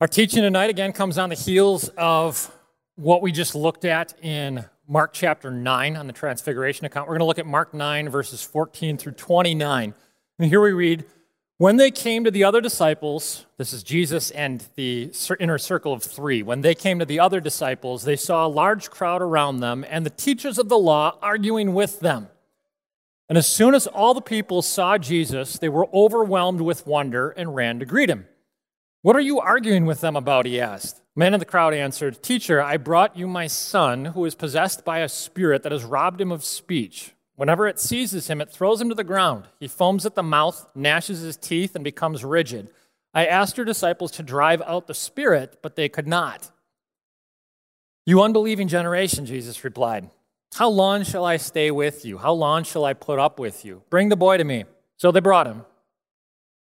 Our teaching tonight again comes on the heels of what we just looked at in Mark chapter 9 on the Transfiguration account. We're going to look at Mark 9, verses 14 through 29. And here we read When they came to the other disciples, this is Jesus and the inner circle of three. When they came to the other disciples, they saw a large crowd around them and the teachers of the law arguing with them. And as soon as all the people saw Jesus, they were overwhelmed with wonder and ran to greet him. What are you arguing with them about? He asked. Men in the crowd answered, Teacher, I brought you my son, who is possessed by a spirit that has robbed him of speech. Whenever it seizes him, it throws him to the ground. He foams at the mouth, gnashes his teeth, and becomes rigid. I asked your disciples to drive out the spirit, but they could not. You unbelieving generation, Jesus replied. How long shall I stay with you? How long shall I put up with you? Bring the boy to me. So they brought him.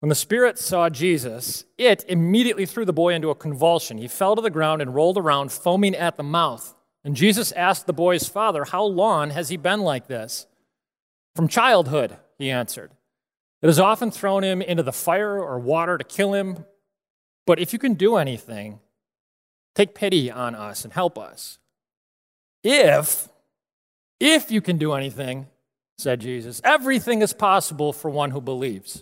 When the spirit saw Jesus, it immediately threw the boy into a convulsion. He fell to the ground and rolled around, foaming at the mouth. And Jesus asked the boy's father, How long has he been like this? From childhood, he answered. It has often thrown him into the fire or water to kill him. But if you can do anything, take pity on us and help us. If, if you can do anything, said Jesus, everything is possible for one who believes.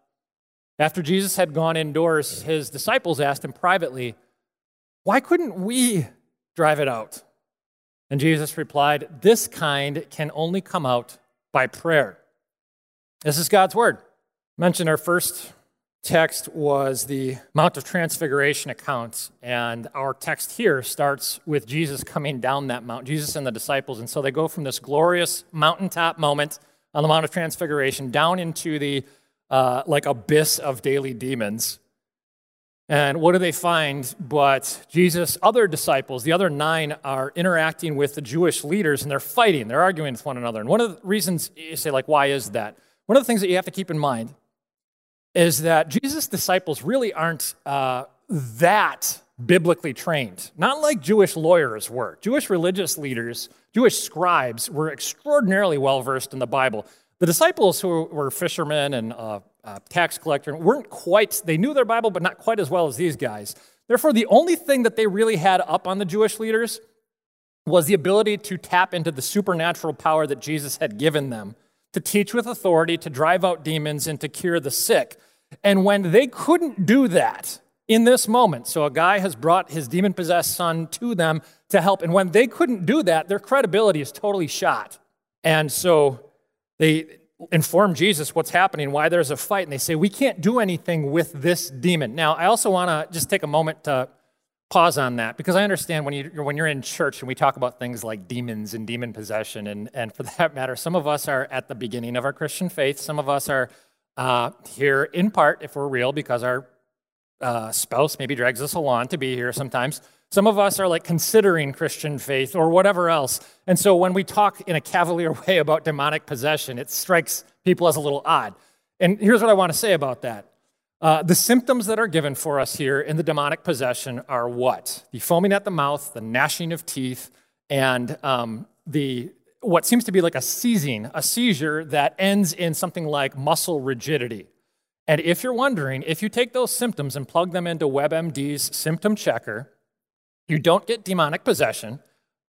After Jesus had gone indoors, his disciples asked him privately, Why couldn't we drive it out? And Jesus replied, This kind can only come out by prayer. This is God's word. Mentioned our first text was the Mount of Transfiguration account, and our text here starts with Jesus coming down that mount, Jesus and the disciples. And so they go from this glorious mountaintop moment on the Mount of Transfiguration down into the uh, like abyss of daily demons. And what do they find? But Jesus' other disciples, the other nine, are interacting with the Jewish leaders and they're fighting, they're arguing with one another. And one of the reasons you say, like, why is that? One of the things that you have to keep in mind is that Jesus' disciples really aren't uh, that biblically trained, not like Jewish lawyers were. Jewish religious leaders, Jewish scribes were extraordinarily well versed in the Bible. The disciples who were fishermen and uh, uh, tax collector weren't quite, they knew their Bible, but not quite as well as these guys. Therefore, the only thing that they really had up on the Jewish leaders was the ability to tap into the supernatural power that Jesus had given them to teach with authority, to drive out demons, and to cure the sick. And when they couldn't do that in this moment, so a guy has brought his demon possessed son to them to help, and when they couldn't do that, their credibility is totally shot. And so they inform Jesus what's happening, why there's a fight, and they say, We can't do anything with this demon. Now, I also want to just take a moment to pause on that because I understand when, you, when you're in church and we talk about things like demons and demon possession, and, and for that matter, some of us are at the beginning of our Christian faith. Some of us are uh, here in part, if we're real, because our uh, spouse maybe drags us along to be here sometimes. Some of us are like considering Christian faith or whatever else. And so when we talk in a cavalier way about demonic possession, it strikes people as a little odd. And here's what I want to say about that. Uh, the symptoms that are given for us here in the demonic possession are what? The foaming at the mouth, the gnashing of teeth, and um, the what seems to be like a seizing, a seizure that ends in something like muscle rigidity. And if you're wondering, if you take those symptoms and plug them into WebMD's symptom checker, you don't get demonic possession.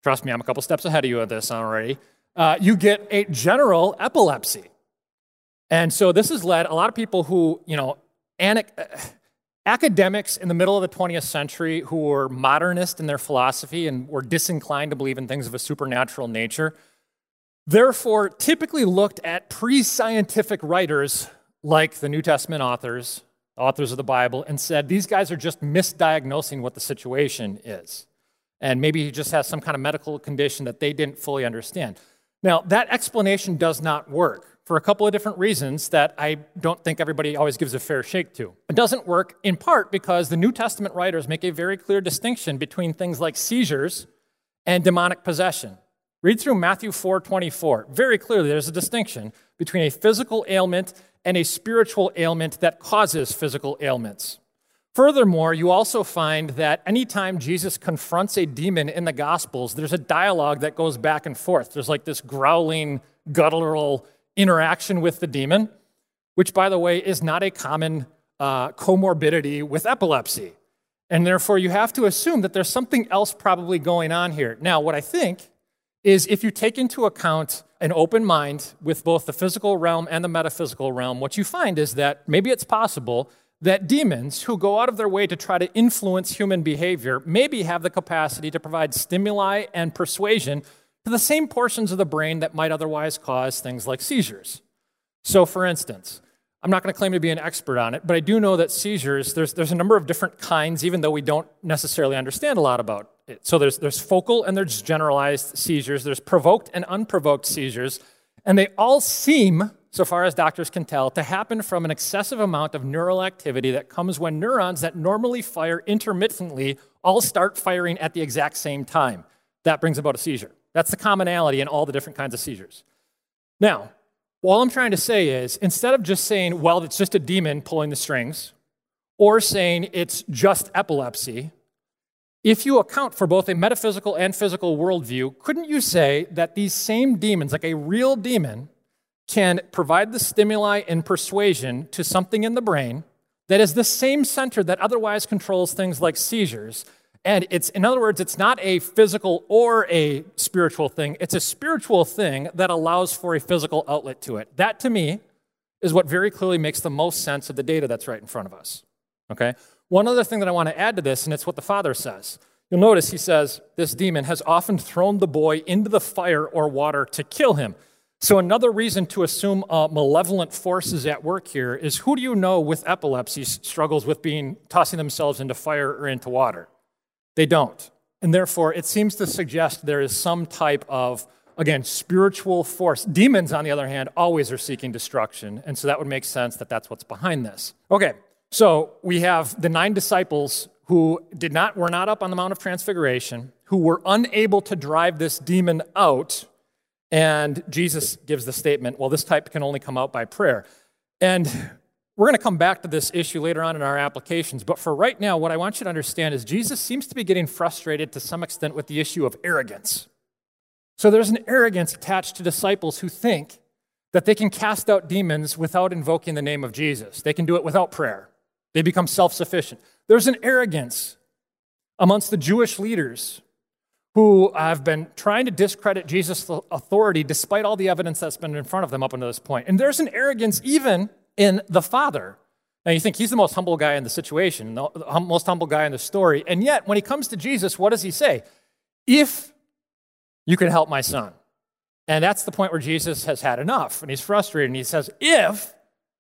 Trust me, I'm a couple steps ahead of you on this already. Uh, you get a general epilepsy. And so this has led a lot of people who, you know, uh, academics in the middle of the 20th century who were modernist in their philosophy and were disinclined to believe in things of a supernatural nature, therefore typically looked at pre scientific writers like the New Testament authors authors of the Bible, and said, These guys are just misdiagnosing what the situation is. And maybe he just has some kind of medical condition that they didn't fully understand. Now, that explanation does not work for a couple of different reasons that I don't think everybody always gives a fair shake to. It doesn't work in part because the New Testament writers make a very clear distinction between things like seizures and demonic possession. Read through Matthew 4:24. Very clearly there's a distinction between a physical ailment and a spiritual ailment that causes physical ailments. Furthermore, you also find that anytime Jesus confronts a demon in the Gospels, there's a dialogue that goes back and forth. There's like this growling, guttural interaction with the demon, which, by the way, is not a common uh, comorbidity with epilepsy. And therefore, you have to assume that there's something else probably going on here. Now, what I think is if you take into account an open mind with both the physical realm and the metaphysical realm, what you find is that maybe it's possible that demons who go out of their way to try to influence human behavior maybe have the capacity to provide stimuli and persuasion to the same portions of the brain that might otherwise cause things like seizures. So, for instance, I'm not going to claim to be an expert on it, but I do know that seizures, there's, there's a number of different kinds, even though we don't necessarily understand a lot about So, there's, there's focal and there's generalized seizures, there's provoked and unprovoked seizures, and they all seem so far as doctors can tell, to happen from an excessive amount of neural activity that comes when neurons that normally fire intermittently all start firing at the exact same time. That brings about a seizure. That's the commonality in all the different kinds of seizures. Now, all I'm trying to say is instead of just saying, well, it's just a demon pulling the strings, or saying it's just epilepsy, if you account for both a metaphysical and physical worldview, couldn't you say that these same demons, like a real demon, can provide the stimuli and persuasion to something in the brain that is the same center that otherwise controls things like seizures. And it's, in other words, it's not a physical or a spiritual thing. It's a spiritual thing that allows for a physical outlet to it. That, to me, is what very clearly makes the most sense of the data that's right in front of us. Okay? One other thing that I want to add to this, and it's what the Father says. You'll notice he says, This demon has often thrown the boy into the fire or water to kill him. So, another reason to assume uh, malevolent forces at work here is who do you know with epilepsy struggles with being tossing themselves into fire or into water? They don't. And therefore, it seems to suggest there is some type of, again, spiritual force. Demons, on the other hand, always are seeking destruction. And so that would make sense that that's what's behind this. Okay, so we have the nine disciples who did not, were not up on the Mount of Transfiguration, who were unable to drive this demon out and Jesus gives the statement, well, this type can only come out by prayer. And we're going to come back to this issue later on in our applications. But for right now, what I want you to understand is Jesus seems to be getting frustrated to some extent with the issue of arrogance. So there's an arrogance attached to disciples who think that they can cast out demons without invoking the name of Jesus. They can do it without prayer. They become self sufficient. There's an arrogance amongst the Jewish leaders who have been trying to discredit Jesus' authority despite all the evidence that's been in front of them up until this point. And there's an arrogance even in the Father. Now, you think he's the most humble guy in the situation, the most humble guy in the story. And yet, when he comes to Jesus, what does he say? If you can help my son. And that's the point where Jesus has had enough and he's frustrated. And he says, If,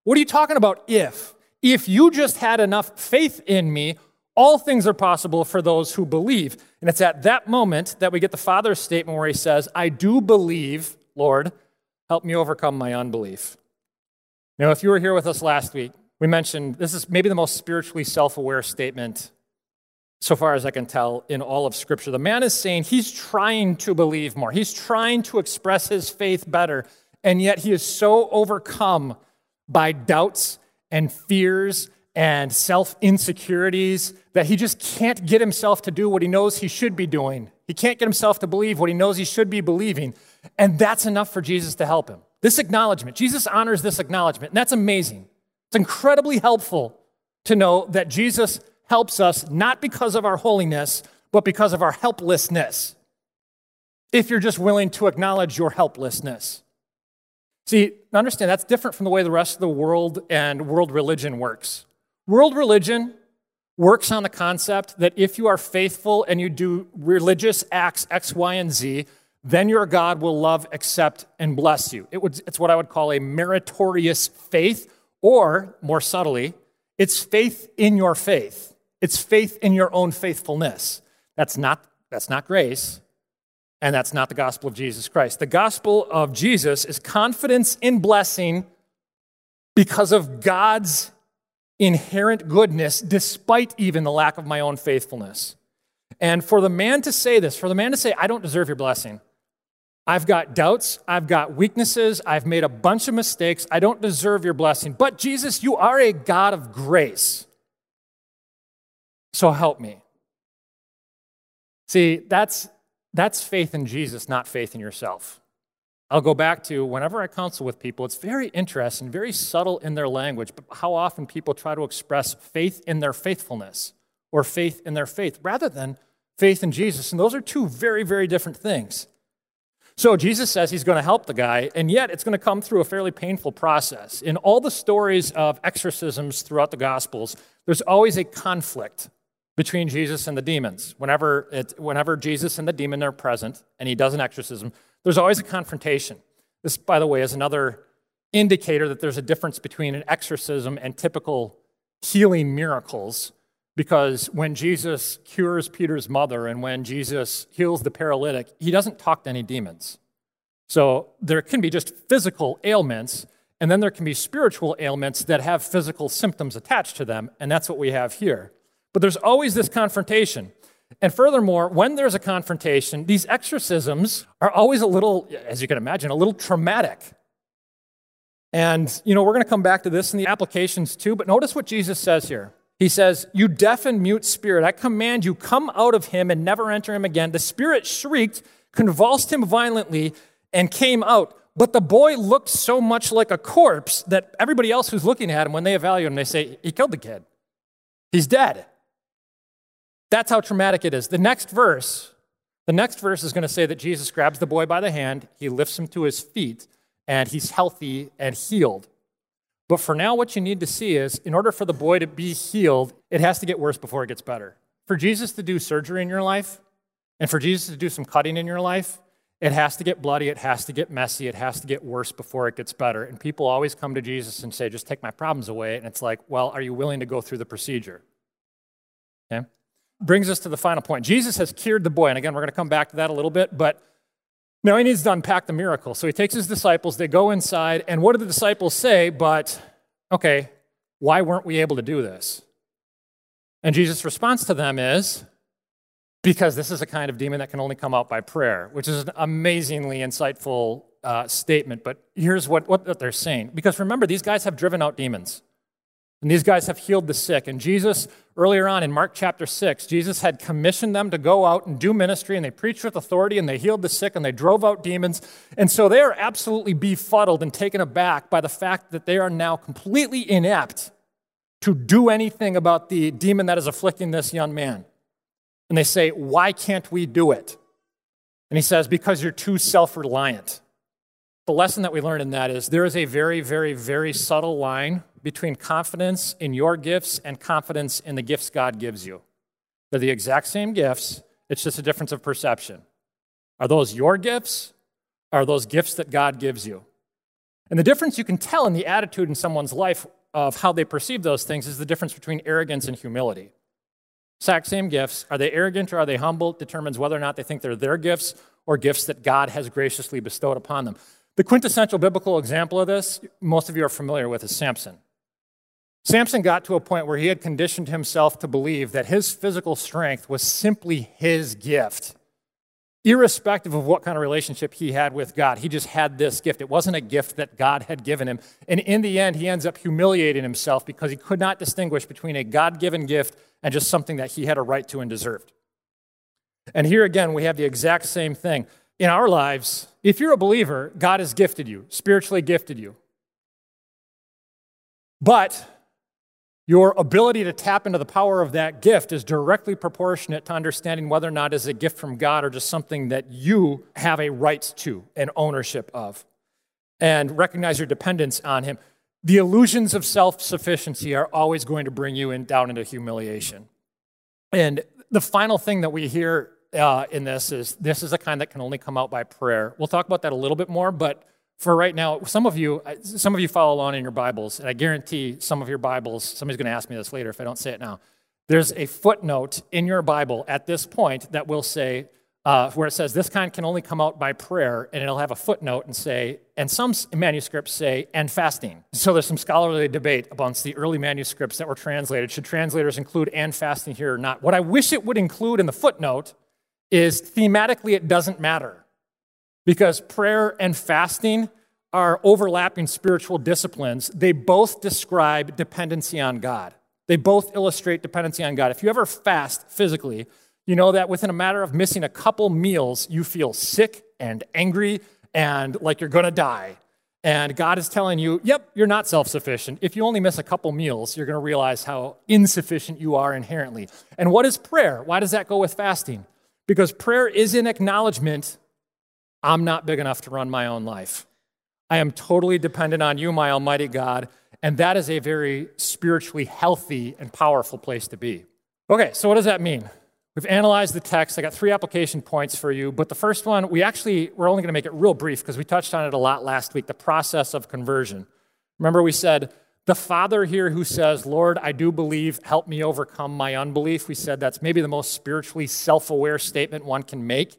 what are you talking about? If? If you just had enough faith in me, all things are possible for those who believe. And it's at that moment that we get the Father's statement where he says, I do believe, Lord, help me overcome my unbelief. Now, if you were here with us last week, we mentioned this is maybe the most spiritually self aware statement, so far as I can tell, in all of Scripture. The man is saying he's trying to believe more, he's trying to express his faith better, and yet he is so overcome by doubts and fears and self insecurities that he just can't get himself to do what he knows he should be doing. He can't get himself to believe what he knows he should be believing. And that's enough for Jesus to help him. This acknowledgement, Jesus honors this acknowledgement, and that's amazing. It's incredibly helpful to know that Jesus helps us not because of our holiness, but because of our helplessness. If you're just willing to acknowledge your helplessness. See, understand that's different from the way the rest of the world and world religion works. World religion works on the concept that if you are faithful and you do religious acts X, Y, and Z, then your God will love, accept, and bless you. It would, it's what I would call a meritorious faith, or more subtly, it's faith in your faith. It's faith in your own faithfulness. That's not, that's not grace, and that's not the gospel of Jesus Christ. The gospel of Jesus is confidence in blessing because of God's inherent goodness despite even the lack of my own faithfulness. And for the man to say this, for the man to say, I don't deserve your blessing, I've got doubts, I've got weaknesses, I've made a bunch of mistakes, I don't deserve your blessing. But Jesus, you are a God of grace. So help me. See, that's, that's faith in Jesus, not faith in yourself. I'll go back to whenever I counsel with people, it's very interesting, very subtle in their language, but how often people try to express faith in their faithfulness or faith in their faith rather than faith in Jesus. And those are two very, very different things. So Jesus says he's going to help the guy, and yet it's going to come through a fairly painful process. In all the stories of exorcisms throughout the Gospels, there's always a conflict between Jesus and the demons. Whenever, it, whenever Jesus and the demon are present and he does an exorcism, there's always a confrontation. This, by the way, is another indicator that there's a difference between an exorcism and typical healing miracles. Because when Jesus cures Peter's mother and when Jesus heals the paralytic, he doesn't talk to any demons. So there can be just physical ailments, and then there can be spiritual ailments that have physical symptoms attached to them, and that's what we have here. But there's always this confrontation. And furthermore, when there's a confrontation, these exorcisms are always a little, as you can imagine, a little traumatic. And, you know, we're going to come back to this in the applications too, but notice what Jesus says here. He says, You deaf and mute spirit, I command you, come out of him and never enter him again. The spirit shrieked, convulsed him violently, and came out. But the boy looked so much like a corpse that everybody else who's looking at him, when they evaluate him, they say, He killed the kid. He's dead. That's how traumatic it is. The next verse, the next verse is going to say that Jesus grabs the boy by the hand, he lifts him to his feet, and he's healthy and healed. But for now, what you need to see is in order for the boy to be healed, it has to get worse before it gets better. For Jesus to do surgery in your life, and for Jesus to do some cutting in your life, it has to get bloody, it has to get messy, it has to get worse before it gets better. And people always come to Jesus and say, just take my problems away. And it's like, well, are you willing to go through the procedure? Okay? Brings us to the final point. Jesus has cured the boy. And again, we're going to come back to that a little bit, but now he needs to unpack the miracle. So he takes his disciples, they go inside, and what do the disciples say? But, okay, why weren't we able to do this? And Jesus' response to them is, because this is a kind of demon that can only come out by prayer, which is an amazingly insightful uh, statement. But here's what, what they're saying. Because remember, these guys have driven out demons. And these guys have healed the sick. And Jesus, earlier on in Mark chapter 6, Jesus had commissioned them to go out and do ministry, and they preached with authority, and they healed the sick, and they drove out demons. And so they are absolutely befuddled and taken aback by the fact that they are now completely inept to do anything about the demon that is afflicting this young man. And they say, Why can't we do it? And he says, Because you're too self reliant. The lesson that we learned in that is there is a very, very, very subtle line between confidence in your gifts and confidence in the gifts God gives you. They're the exact same gifts, it's just a difference of perception. Are those your gifts? Are those gifts that God gives you? And the difference you can tell in the attitude in someone's life of how they perceive those things is the difference between arrogance and humility. Exact same gifts. Are they arrogant or are they humble? Determines whether or not they think they're their gifts or gifts that God has graciously bestowed upon them. The quintessential biblical example of this, most of you are familiar with, is Samson. Samson got to a point where he had conditioned himself to believe that his physical strength was simply his gift. Irrespective of what kind of relationship he had with God, he just had this gift. It wasn't a gift that God had given him. And in the end, he ends up humiliating himself because he could not distinguish between a God given gift and just something that he had a right to and deserved. And here again, we have the exact same thing in our lives, if you're a believer, God has gifted you, spiritually gifted you. But your ability to tap into the power of that gift is directly proportionate to understanding whether or not it's a gift from God or just something that you have a right to and ownership of. And recognize your dependence on Him. The illusions of self sufficiency are always going to bring you in, down into humiliation. And the final thing that we hear uh, in this is this is a kind that can only come out by prayer. We'll talk about that a little bit more, but for right now, some of you, some of you follow along in your Bibles, and I guarantee some of your Bibles, somebody's going to ask me this later if I don't say it now. There's a footnote in your Bible at this point that will say, uh, where it says this kind can only come out by prayer, and it'll have a footnote and say, and some manuscripts say, and fasting. So there's some scholarly debate amongst the early manuscripts that were translated. Should translators include and fasting here or not? What I wish it would include in the footnote is thematically it doesn't matter because prayer and fasting are overlapping spiritual disciplines. They both describe dependency on God. They both illustrate dependency on God. If you ever fast physically, you know that within a matter of missing a couple meals, you feel sick and angry and like you're going to die. And God is telling you, yep, you're not self sufficient. If you only miss a couple meals, you're going to realize how insufficient you are inherently. And what is prayer? Why does that go with fasting? Because prayer is an acknowledgement I'm not big enough to run my own life. I am totally dependent on you, my Almighty God. And that is a very spiritually healthy and powerful place to be. Okay, so what does that mean? We've analyzed the text. I got three application points for you, but the first one, we actually, we're only going to make it real brief because we touched on it a lot last week the process of conversion. Remember, we said the father here who says, Lord, I do believe, help me overcome my unbelief. We said that's maybe the most spiritually self aware statement one can make.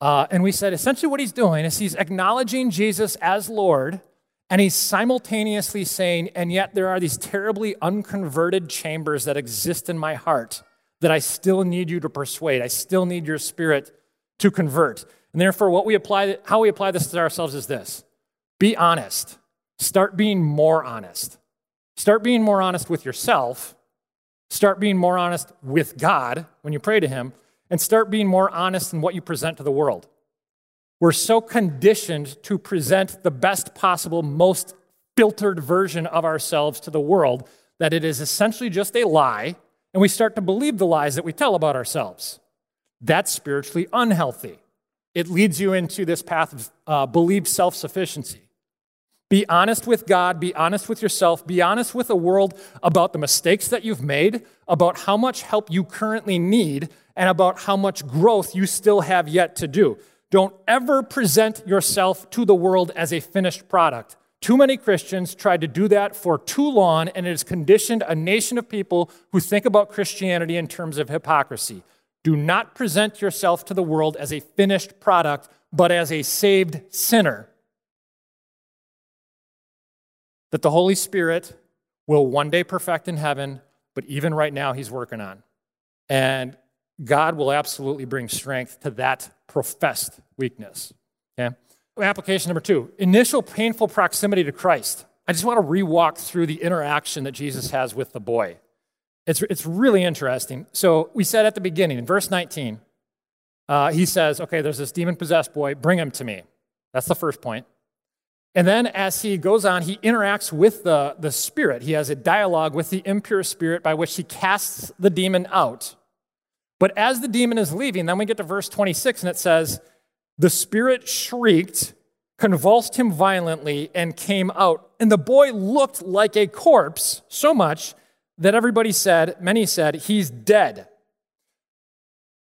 Uh, and we said essentially what he's doing is he's acknowledging Jesus as Lord, and he's simultaneously saying, and yet there are these terribly unconverted chambers that exist in my heart that I still need you to persuade. I still need your spirit to convert. And therefore, what we apply, how we apply this to ourselves is this be honest. Start being more honest. Start being more honest with yourself. Start being more honest with God when you pray to Him. And start being more honest in what you present to the world. We're so conditioned to present the best possible, most filtered version of ourselves to the world that it is essentially just a lie and we start to believe the lies that we tell about ourselves. That's spiritually unhealthy. It leads you into this path of uh, believed self sufficiency. Be honest with God, be honest with yourself, be honest with the world about the mistakes that you've made, about how much help you currently need, and about how much growth you still have yet to do. Don't ever present yourself to the world as a finished product. Too many Christians tried to do that for too long, and it has conditioned a nation of people who think about Christianity in terms of hypocrisy. Do not present yourself to the world as a finished product, but as a saved sinner. That the Holy Spirit will one day perfect in heaven, but even right now, He's working on. And God will absolutely bring strength to that professed weakness. Okay? Application number two initial painful proximity to Christ. I just want to rewalk through the interaction that Jesus has with the boy. It's, it's really interesting. So we said at the beginning, in verse 19, uh, he says, Okay, there's this demon possessed boy, bring him to me. That's the first point. And then as he goes on, he interacts with the, the spirit. He has a dialogue with the impure spirit by which he casts the demon out. But as the demon is leaving, then we get to verse 26, and it says, the spirit shrieked, convulsed him violently, and came out. And the boy looked like a corpse so much that everybody said, many said, he's dead.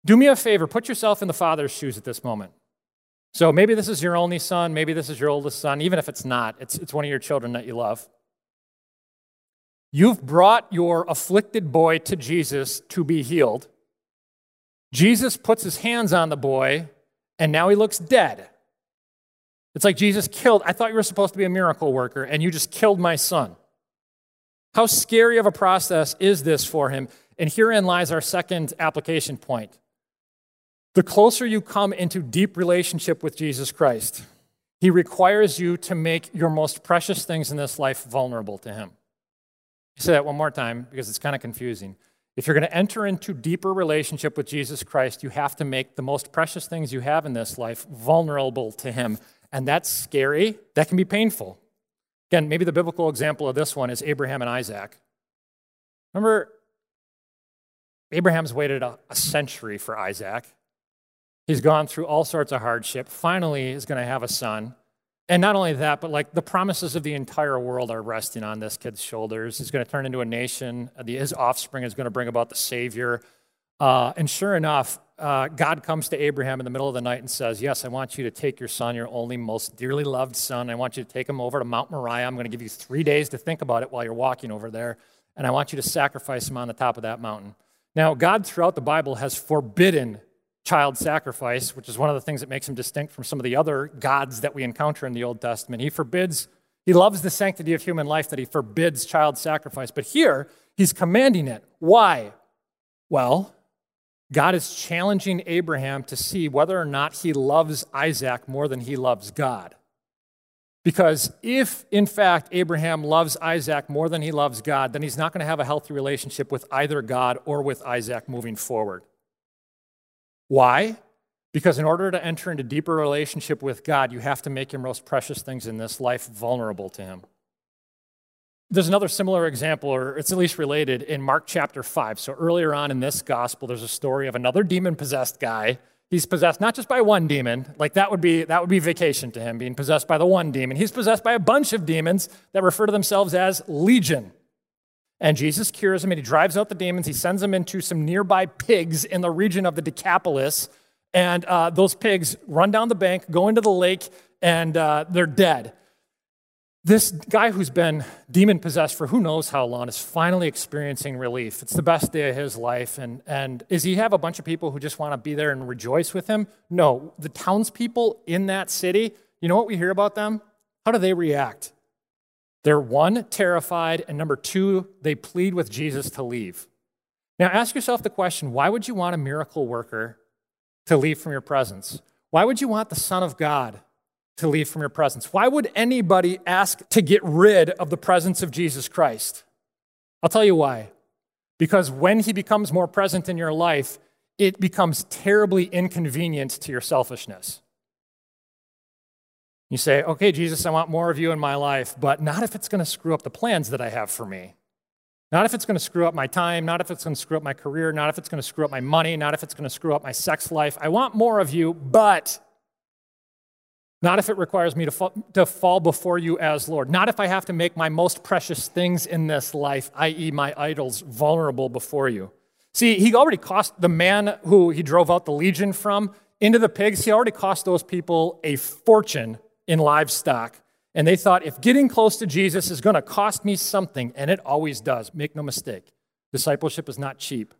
Do me a favor, put yourself in the father's shoes at this moment. So maybe this is your only son, maybe this is your oldest son, even if it's not, it's, it's one of your children that you love. You've brought your afflicted boy to Jesus to be healed. Jesus puts his hands on the boy and now he looks dead. It's like Jesus killed, I thought you were supposed to be a miracle worker, and you just killed my son. How scary of a process is this for him? And herein lies our second application point. The closer you come into deep relationship with Jesus Christ, he requires you to make your most precious things in this life vulnerable to him. Say that one more time because it's kind of confusing. If you're going to enter into deeper relationship with Jesus Christ, you have to make the most precious things you have in this life vulnerable to him. And that's scary. That can be painful. Again, maybe the biblical example of this one is Abraham and Isaac. Remember, Abraham's waited a, a century for Isaac. He's gone through all sorts of hardship. Finally, is going to have a son. And not only that, but like the promises of the entire world are resting on this kid's shoulders. He's going to turn into a nation. His offspring is going to bring about the Savior. Uh, and sure enough, uh, God comes to Abraham in the middle of the night and says, Yes, I want you to take your son, your only, most dearly loved son. I want you to take him over to Mount Moriah. I'm going to give you three days to think about it while you're walking over there. And I want you to sacrifice him on the top of that mountain. Now, God throughout the Bible has forbidden child sacrifice, which is one of the things that makes him distinct from some of the other gods that we encounter in the Old Testament. He forbids, he loves the sanctity of human life that he forbids child sacrifice. But here, he's commanding it. Why? Well, God is challenging Abraham to see whether or not he loves Isaac more than he loves God. Because if, in fact, Abraham loves Isaac more than he loves God, then he's not going to have a healthy relationship with either God or with Isaac moving forward. Why? Because in order to enter into deeper relationship with God, you have to make your most precious things in this life vulnerable to Him. There's another similar example, or it's at least related, in Mark chapter 5. So earlier on in this gospel, there's a story of another demon possessed guy. He's possessed not just by one demon, like that would be that would be vacation to him, being possessed by the one demon. He's possessed by a bunch of demons that refer to themselves as legion. And Jesus cures him and he drives out the demons. He sends them into some nearby pigs in the region of the Decapolis. And uh, those pigs run down the bank, go into the lake, and uh, they're dead. This guy who's been demon possessed for who knows how long is finally experiencing relief. It's the best day of his life. And, and does he have a bunch of people who just want to be there and rejoice with him? No. The townspeople in that city, you know what we hear about them? How do they react? They're one, terrified, and number two, they plead with Jesus to leave. Now ask yourself the question why would you want a miracle worker to leave from your presence? Why would you want the Son of God to leave from your presence. Why would anybody ask to get rid of the presence of Jesus Christ? I'll tell you why. Because when he becomes more present in your life, it becomes terribly inconvenient to your selfishness. You say, okay, Jesus, I want more of you in my life, but not if it's going to screw up the plans that I have for me. Not if it's going to screw up my time, not if it's going to screw up my career, not if it's going to screw up my money, not if it's going to screw up my sex life. I want more of you, but not if it requires me to fall, to fall before you as Lord. Not if I have to make my most precious things in this life, i.e., my idols, vulnerable before you. See, he already cost the man who he drove out the legion from into the pigs, he already cost those people a fortune in livestock. And they thought, if getting close to Jesus is going to cost me something, and it always does, make no mistake, discipleship is not cheap.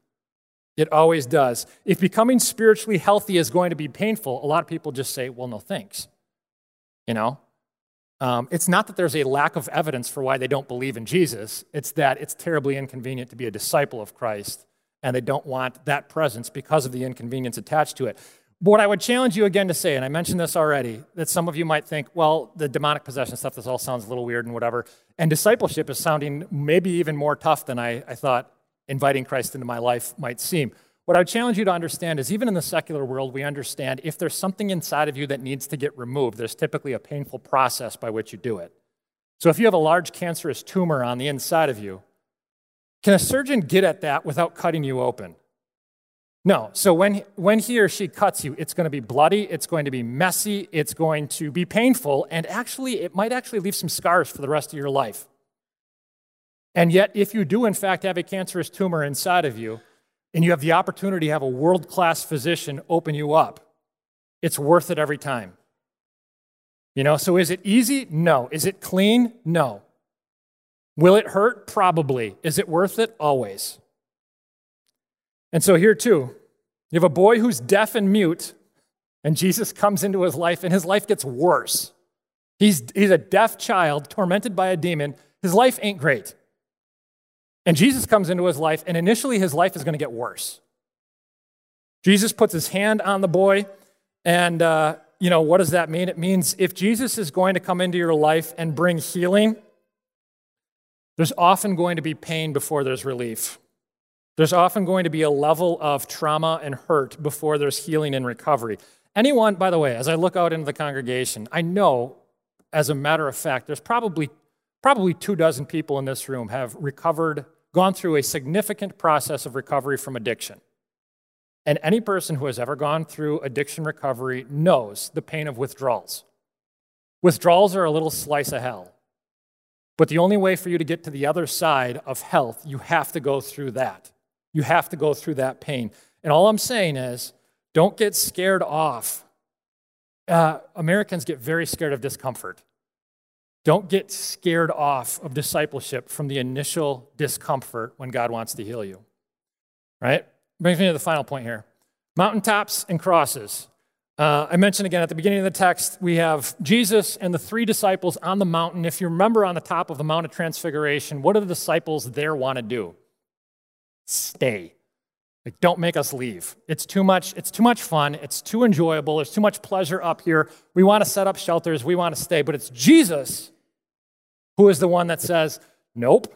It always does. If becoming spiritually healthy is going to be painful, a lot of people just say, well, no thanks. You know? Um, it's not that there's a lack of evidence for why they don't believe in Jesus, it's that it's terribly inconvenient to be a disciple of Christ, and they don't want that presence because of the inconvenience attached to it. But what I would challenge you again to say, and I mentioned this already, that some of you might think, well, the demonic possession stuff, this all sounds a little weird and whatever. And discipleship is sounding maybe even more tough than I, I thought inviting Christ into my life might seem. What I would challenge you to understand is even in the secular world, we understand if there's something inside of you that needs to get removed, there's typically a painful process by which you do it. So if you have a large cancerous tumor on the inside of you, can a surgeon get at that without cutting you open? No. So when, when he or she cuts you, it's going to be bloody, it's going to be messy, it's going to be painful, and actually, it might actually leave some scars for the rest of your life. And yet, if you do in fact have a cancerous tumor inside of you, and you have the opportunity to have a world class physician open you up, it's worth it every time. You know, so is it easy? No. Is it clean? No. Will it hurt? Probably. Is it worth it? Always. And so here too, you have a boy who's deaf and mute, and Jesus comes into his life, and his life gets worse. He's, he's a deaf child tormented by a demon. His life ain't great. And Jesus comes into his life, and initially his life is going to get worse. Jesus puts his hand on the boy, and uh, you know, what does that mean? It means if Jesus is going to come into your life and bring healing, there's often going to be pain before there's relief. There's often going to be a level of trauma and hurt before there's healing and recovery. Anyone, by the way, as I look out into the congregation, I know, as a matter of fact, there's probably probably two dozen people in this room have recovered gone through a significant process of recovery from addiction. And any person who has ever gone through addiction recovery knows the pain of withdrawals. Withdrawals are a little slice of hell. But the only way for you to get to the other side of health, you have to go through that. You have to go through that pain. And all I'm saying is, don't get scared off. Uh, Americans get very scared of discomfort. Don't get scared off of discipleship from the initial discomfort when God wants to heal you. Right? Brings me to the final point here. Mountaintops and crosses. Uh, I mentioned again at the beginning of the text, we have Jesus and the three disciples on the mountain. If you remember on the top of the Mount of Transfiguration, what do the disciples there want to do? Stay. Like, don't make us leave. It's too much, it's too much fun, it's too enjoyable, there's too much pleasure up here. We want to set up shelters, we want to stay. But it's Jesus who is the one that says, Nope,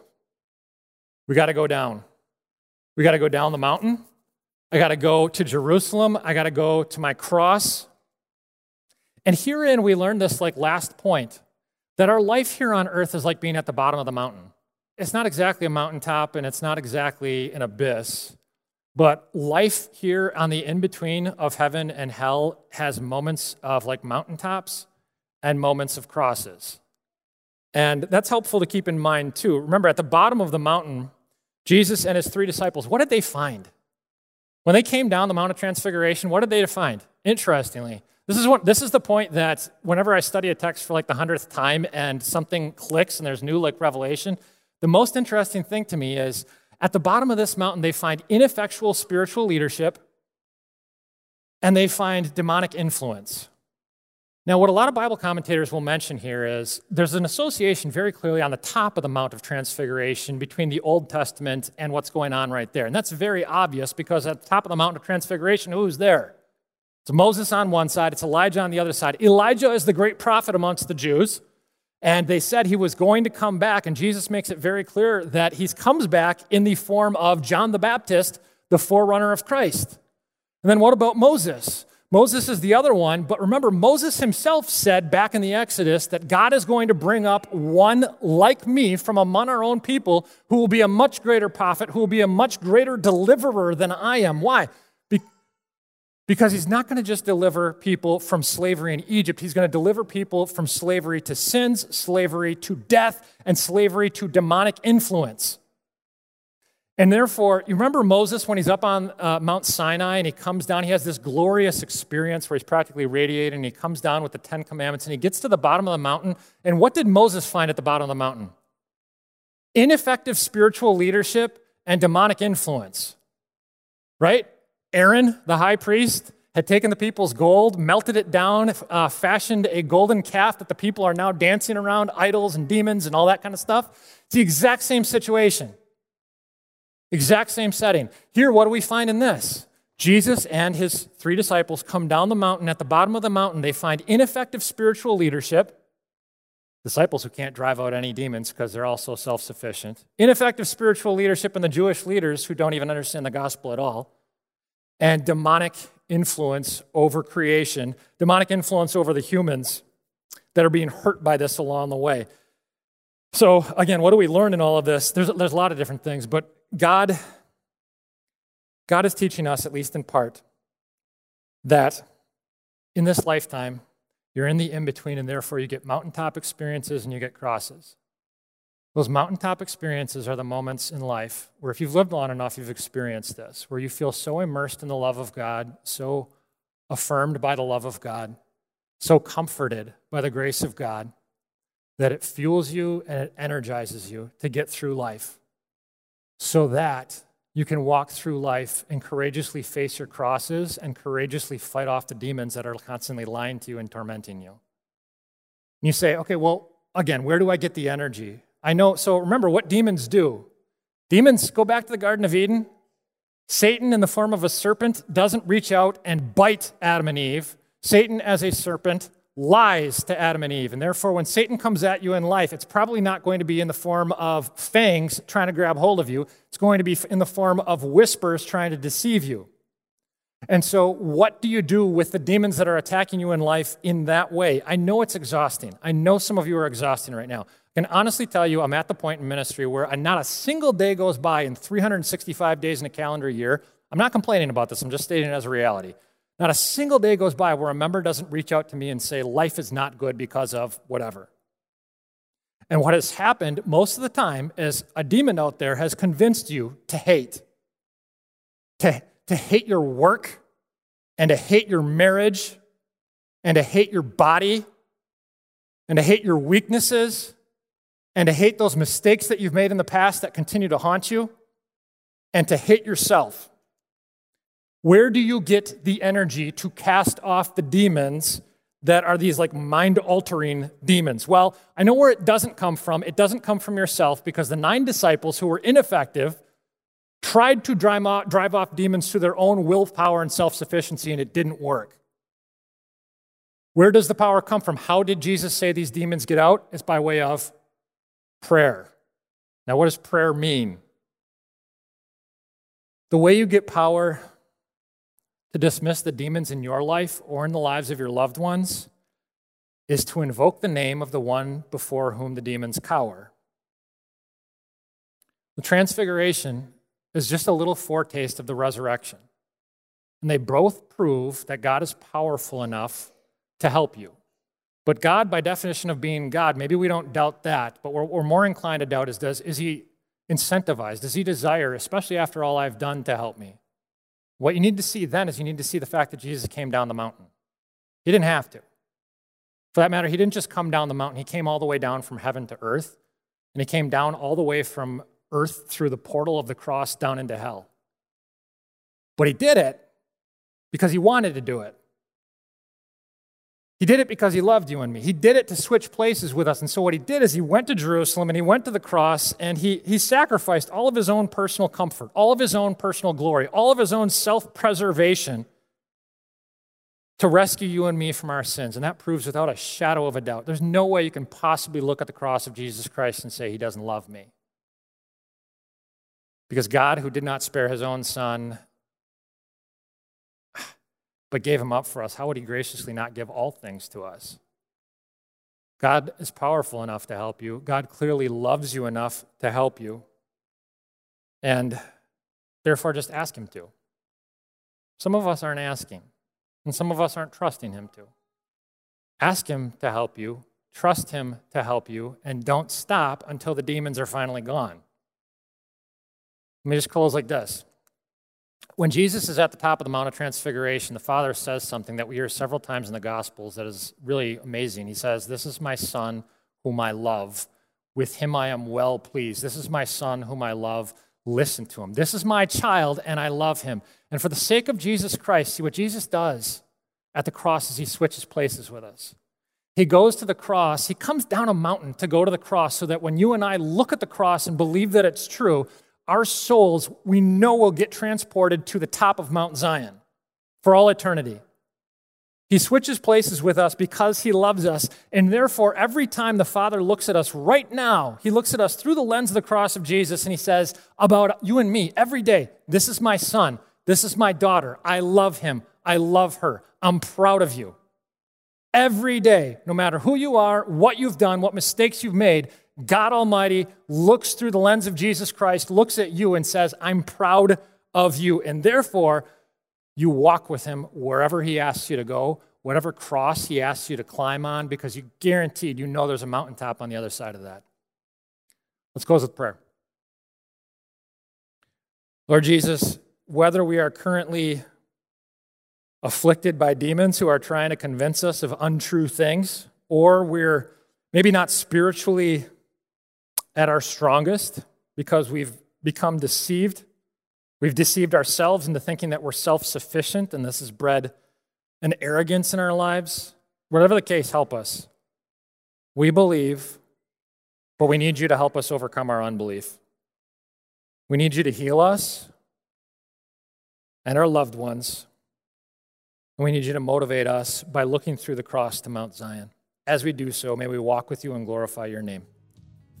we got to go down. We got to go down the mountain. I got to go to Jerusalem. I got to go to my cross. And herein we learn this like last point that our life here on earth is like being at the bottom of the mountain. It's not exactly a mountaintop and it's not exactly an abyss, but life here on the in between of heaven and hell has moments of like mountaintops and moments of crosses. And that's helpful to keep in mind too. Remember, at the bottom of the mountain, Jesus and his three disciples, what did they find? When they came down the Mount of Transfiguration, what did they find? Interestingly, this is, what, this is the point that whenever I study a text for like the hundredth time and something clicks and there's new like revelation, the most interesting thing to me is at the bottom of this mountain, they find ineffectual spiritual leadership and they find demonic influence. Now, what a lot of Bible commentators will mention here is there's an association very clearly on the top of the Mount of Transfiguration between the Old Testament and what's going on right there. And that's very obvious because at the top of the Mount of Transfiguration, who's there? It's Moses on one side, it's Elijah on the other side. Elijah is the great prophet amongst the Jews. And they said he was going to come back, and Jesus makes it very clear that he comes back in the form of John the Baptist, the forerunner of Christ. And then what about Moses? Moses is the other one, but remember, Moses himself said back in the Exodus that God is going to bring up one like me from among our own people who will be a much greater prophet, who will be a much greater deliverer than I am. Why? Because he's not going to just deliver people from slavery in Egypt, he's going to deliver people from slavery to sins, slavery to death, and slavery to demonic influence. And therefore, you remember Moses when he's up on uh, Mount Sinai and he comes down, he has this glorious experience where he's practically radiating and he comes down with the Ten Commandments and he gets to the bottom of the mountain. And what did Moses find at the bottom of the mountain? Ineffective spiritual leadership and demonic influence. Right? Aaron, the high priest, had taken the people's gold, melted it down, uh, fashioned a golden calf that the people are now dancing around, idols and demons and all that kind of stuff. It's the exact same situation. Exact same setting. Here, what do we find in this? Jesus and his three disciples come down the mountain. At the bottom of the mountain, they find ineffective spiritual leadership. Disciples who can't drive out any demons because they're all so self sufficient. Ineffective spiritual leadership in the Jewish leaders who don't even understand the gospel at all. And demonic influence over creation, demonic influence over the humans that are being hurt by this along the way. So, again, what do we learn in all of this? There's, there's a lot of different things, but God, God is teaching us, at least in part, that in this lifetime, you're in the in between, and therefore you get mountaintop experiences and you get crosses. Those mountaintop experiences are the moments in life where, if you've lived long enough, you've experienced this, where you feel so immersed in the love of God, so affirmed by the love of God, so comforted by the grace of God, that it fuels you and it energizes you to get through life so that you can walk through life and courageously face your crosses and courageously fight off the demons that are constantly lying to you and tormenting you. And you say, okay, well, again, where do I get the energy? I know, so remember what demons do. Demons go back to the Garden of Eden. Satan, in the form of a serpent, doesn't reach out and bite Adam and Eve. Satan, as a serpent, lies to Adam and Eve. And therefore, when Satan comes at you in life, it's probably not going to be in the form of fangs trying to grab hold of you. It's going to be in the form of whispers trying to deceive you. And so, what do you do with the demons that are attacking you in life in that way? I know it's exhausting. I know some of you are exhausting right now. I can honestly tell you, I'm at the point in ministry where not a single day goes by in 365 days in a calendar year. I'm not complaining about this, I'm just stating it as a reality not a single day goes by where a member doesn't reach out to me and say, life is not good because of whatever. And what has happened most of the time is a demon out there has convinced you to hate. To, to hate your work, and to hate your marriage, and to hate your body, and to hate your weaknesses, and to hate those mistakes that you've made in the past that continue to haunt you, and to hate yourself. Where do you get the energy to cast off the demons that are these like mind altering demons? Well, I know where it doesn't come from. It doesn't come from yourself because the nine disciples who were ineffective tried to drive off demons through their own willpower and self sufficiency, and it didn't work. Where does the power come from? How did Jesus say these demons get out? It's by way of prayer. Now, what does prayer mean? The way you get power to dismiss the demons in your life or in the lives of your loved ones is to invoke the name of the one before whom the demons cower. The transfiguration is just a little foretaste of the resurrection. And they both prove that God is powerful enough to help you. But God, by definition of being God, maybe we don't doubt that, but we're, we're more inclined to doubt is does is he incentivized? Does he desire, especially after all I've done to help me? What you need to see then is you need to see the fact that Jesus came down the mountain. He didn't have to. For that matter, he didn't just come down the mountain, he came all the way down from heaven to earth, and he came down all the way from earth through the portal of the cross down into hell. But he did it because he wanted to do it. He did it because he loved you and me. He did it to switch places with us. And so, what he did is he went to Jerusalem and he went to the cross and he, he sacrificed all of his own personal comfort, all of his own personal glory, all of his own self preservation to rescue you and me from our sins. And that proves without a shadow of a doubt there's no way you can possibly look at the cross of Jesus Christ and say he doesn't love me. Because God, who did not spare his own son, but gave him up for us, how would he graciously not give all things to us? God is powerful enough to help you. God clearly loves you enough to help you. And therefore, just ask him to. Some of us aren't asking, and some of us aren't trusting him to. Ask him to help you, trust him to help you, and don't stop until the demons are finally gone. Let me just close like this. When Jesus is at the top of the Mount of Transfiguration, the Father says something that we hear several times in the Gospels that is really amazing. He says, This is my Son whom I love. With him I am well pleased. This is my Son whom I love. Listen to him. This is my child, and I love him. And for the sake of Jesus Christ, see what Jesus does at the cross is he switches places with us. He goes to the cross. He comes down a mountain to go to the cross so that when you and I look at the cross and believe that it's true, our souls, we know, will get transported to the top of Mount Zion for all eternity. He switches places with us because he loves us. And therefore, every time the Father looks at us right now, he looks at us through the lens of the cross of Jesus and he says, About you and me, every day, this is my son. This is my daughter. I love him. I love her. I'm proud of you. Every day, no matter who you are, what you've done, what mistakes you've made, God Almighty looks through the lens of Jesus Christ, looks at you, and says, I'm proud of you. And therefore, you walk with him wherever he asks you to go, whatever cross he asks you to climb on, because you guaranteed you know there's a mountaintop on the other side of that. Let's close with prayer. Lord Jesus, whether we are currently afflicted by demons who are trying to convince us of untrue things, or we're maybe not spiritually at our strongest because we've become deceived. We've deceived ourselves into thinking that we're self sufficient, and this has bred an arrogance in our lives. Whatever the case, help us. We believe, but we need you to help us overcome our unbelief. We need you to heal us and our loved ones. And we need you to motivate us by looking through the cross to Mount Zion. As we do so, may we walk with you and glorify your name.